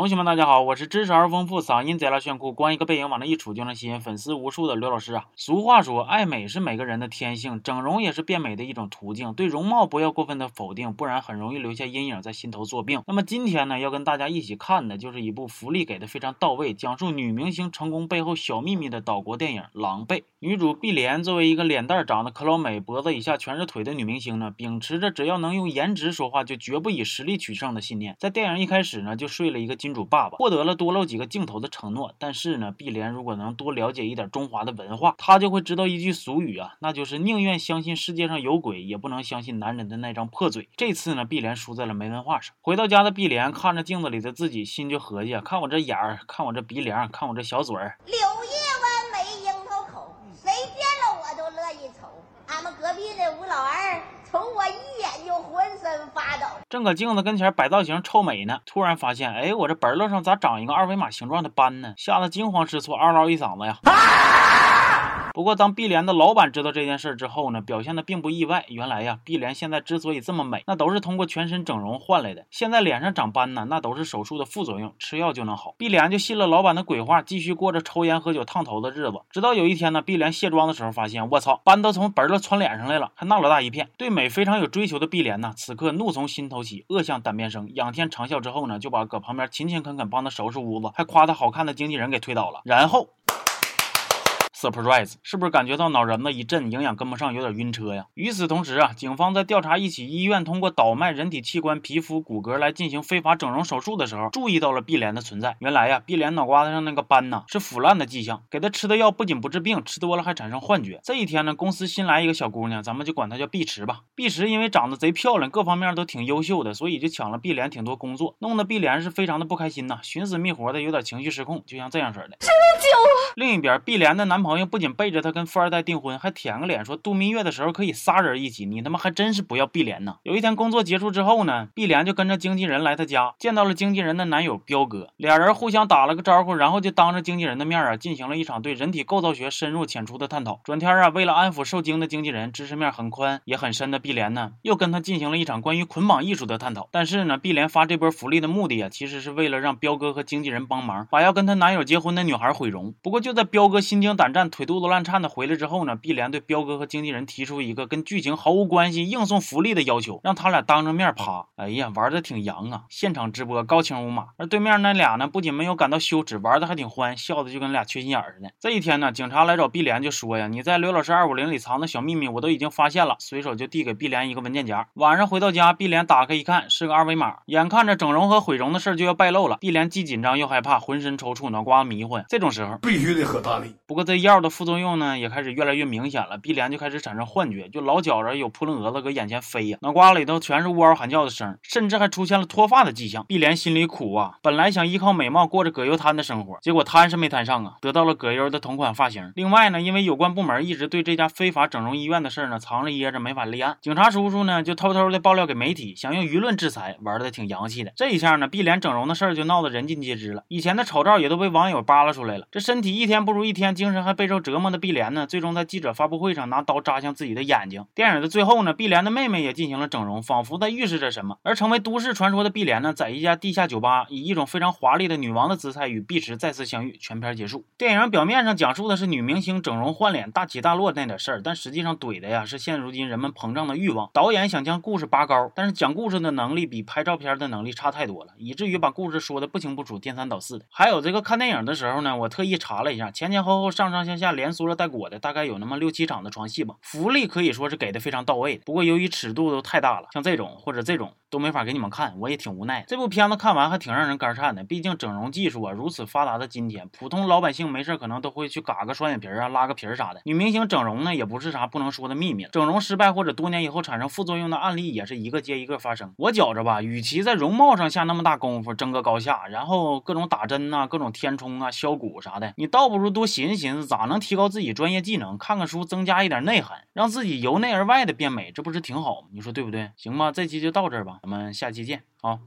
同学们，大家好，我是知识而丰富、嗓音贼拉炫酷、光一个背影往那一杵就能吸引粉丝无数的刘老师啊。俗话说，爱美是每个人的天性，整容也是变美的一种途径。对容貌不要过分的否定，不然很容易留下阴影在心头作病。那么今天呢，要跟大家一起看的就是一部福利给的非常到位，讲述女明星成功背后小秘密的岛国电影《狼狈》。女主碧莲作为一个脸蛋长得可老美、脖子以下全是腿的女明星呢，秉持着只要能用颜值说话，就绝不以实力取胜的信念，在电影一开始呢，就睡了一个金主爸爸，获得了多露几个镜头的承诺。但是呢，碧莲如果能多了解一点中华的文化，她就会知道一句俗语啊，那就是宁愿相信世界上有鬼，也不能相信男人的那张破嘴。这次呢，碧莲输在了没文化上。回到家的碧莲看着镜子里的自己，心就合计：看我这眼儿，看我这鼻梁，看我这小嘴儿。柳叶弯眉樱桃口，谁见了我都乐意瞅。俺们隔壁的吴老二瞅我一眼就浑身发抖。正搁镜子跟前摆造型臭美呢，突然发现，哎，我这本儿上咋长一个二维码形状的斑呢？吓得惊慌失措，嗷嗷一嗓子呀！不过，当碧莲的老板知道这件事之后呢，表现的并不意外。原来呀，碧莲现在之所以这么美，那都是通过全身整容换来的。现在脸上长斑呢，那都是手术的副作用，吃药就能好。碧莲就信了老板的鬼话，继续过着抽烟喝酒烫头的日子。直到有一天呢，碧莲卸妆的时候发现，我操，斑都从本儿了窜脸上来了，还那老大一片。对美非常有追求的碧莲呢，此刻怒从心头起，恶向胆边生。仰天长啸之后呢，就把搁旁边勤勤恳恳帮他收拾屋子，还夸他好看的经纪人给推倒了，然后。surprise，是不是感觉到脑仁子一震，营养跟不上，有点晕车呀？与此同时啊，警方在调查一起医院通过倒卖人体器官、皮肤、骨骼来进行非法整容手术的时候，注意到了碧莲的存在。原来呀，碧莲脑瓜子上那个斑呢，是腐烂的迹象。给她吃的药不仅不治病，吃多了还产生幻觉。这一天呢，公司新来一个小姑娘，咱们就管她叫碧池吧。碧池因为长得贼漂亮，各方面都挺优秀的，所以就抢了碧莲挺多工作，弄得碧莲是非常的不开心呐，寻死觅活的，有点情绪失控，就像这样式的。另一边，碧莲的男朋友不仅背着她跟富二代订婚，还舔个脸说度蜜月的时候可以仨人一起。你他妈还真是不要碧莲呐！有一天工作结束之后呢，碧莲就跟着经纪人来他家，见到了经纪人的男友彪哥，俩人互相打了个招呼，然后就当着经纪人的面啊，进行了一场对人体构造学深入浅出的探讨。转天啊，为了安抚受惊的经纪人，知识面很宽也很深的碧莲呢，又跟他进行了一场关于捆绑艺术的探讨。但是呢，碧莲发这波福利的目的啊，其实是为了让彪哥和经纪人帮忙，把要跟她男友结婚的女孩毁容。不过就在彪哥心惊胆战、腿肚子乱颤的回来之后呢，碧莲对彪哥和经纪人提出一个跟剧情毫无关系、硬送福利的要求，让他俩当着面趴。哎呀，玩的挺洋啊！现场直播，高清无码。而对面那俩呢，不仅没有感到羞耻，玩的还挺欢，笑的就跟俩缺心眼似的。这一天呢，警察来找碧莲就说呀：“你在刘老师二五零里藏的小秘密，我都已经发现了。”随手就递给碧莲一个文件夹。晚上回到家，碧莲打开一看，是个二维码。眼看着整容和毁容的事就要败露了，碧莲既紧张又害怕，浑身抽搐，脑瓜子迷糊。这种时候必须得喝大力。不过这药的副作用呢，也开始越来越明显了。碧莲就开始产生幻觉，就老觉着有扑棱蛾子搁眼前飞呀，脑瓜里头全是呜嗷喊叫的声，甚至还出现了脱发的迹象。碧莲心里苦啊，本来想依靠美貌过着葛优瘫的生活，结果瘫是没摊上啊，得到了葛优的同款发型。另外呢，因为有关部门一直对这家非法整容医院的事呢藏着掖着，没法立案，警察叔叔呢就偷偷的爆料给媒体，想用舆论制裁，玩的挺洋气的。这一下呢，碧莲整容的事儿就闹得人尽皆知了，以前的丑照也都被网友扒拉出来了。这身体一天不如一天，精神还备受折磨的碧莲呢，最终在记者发布会上拿刀扎向自己的眼睛。电影的最后呢，碧莲的妹妹也进行了整容，仿佛在预示着什么。而成为都市传说的碧莲呢，在一家地下酒吧以一种非常华丽的女王的姿态与碧池再次相遇。全片结束。电影表面上讲述的是女明星整容换脸大起大落那点事儿，但实际上怼的呀是现如今人们膨胀的欲望。导演想将故事拔高，但是讲故事的能力比拍照片的能力差太多了，以至于把故事说的不清不楚、颠三倒四的。还有这个看电影的时候呢，我特特意查了一下，前前后后上上下下连说了带裹的，大概有那么六七场的床戏吧。福利可以说是给的非常到位，不过由于尺度都太大了，像这种或者这种都没法给你们看，我也挺无奈。这部片子看完还挺让人肝颤的，毕竟整容技术啊如此发达的今天，普通老百姓没事可能都会去嘎个双眼皮啊、拉个皮儿啥的。女明星整容呢也不是啥不能说的秘密，整容失败或者多年以后产生副作用的案例也是一个接一个发生。我觉着吧，与其在容貌上下那么大功夫争个高下，然后各种打针呐、各种填充啊、削骨啥啥的，你倒不如多寻思寻思咋能提高自己专业技能，看看书增加一点内涵，让自己由内而外的变美，这不是挺好吗？你说对不对？行吧，这期就到这儿吧，咱们下期见啊。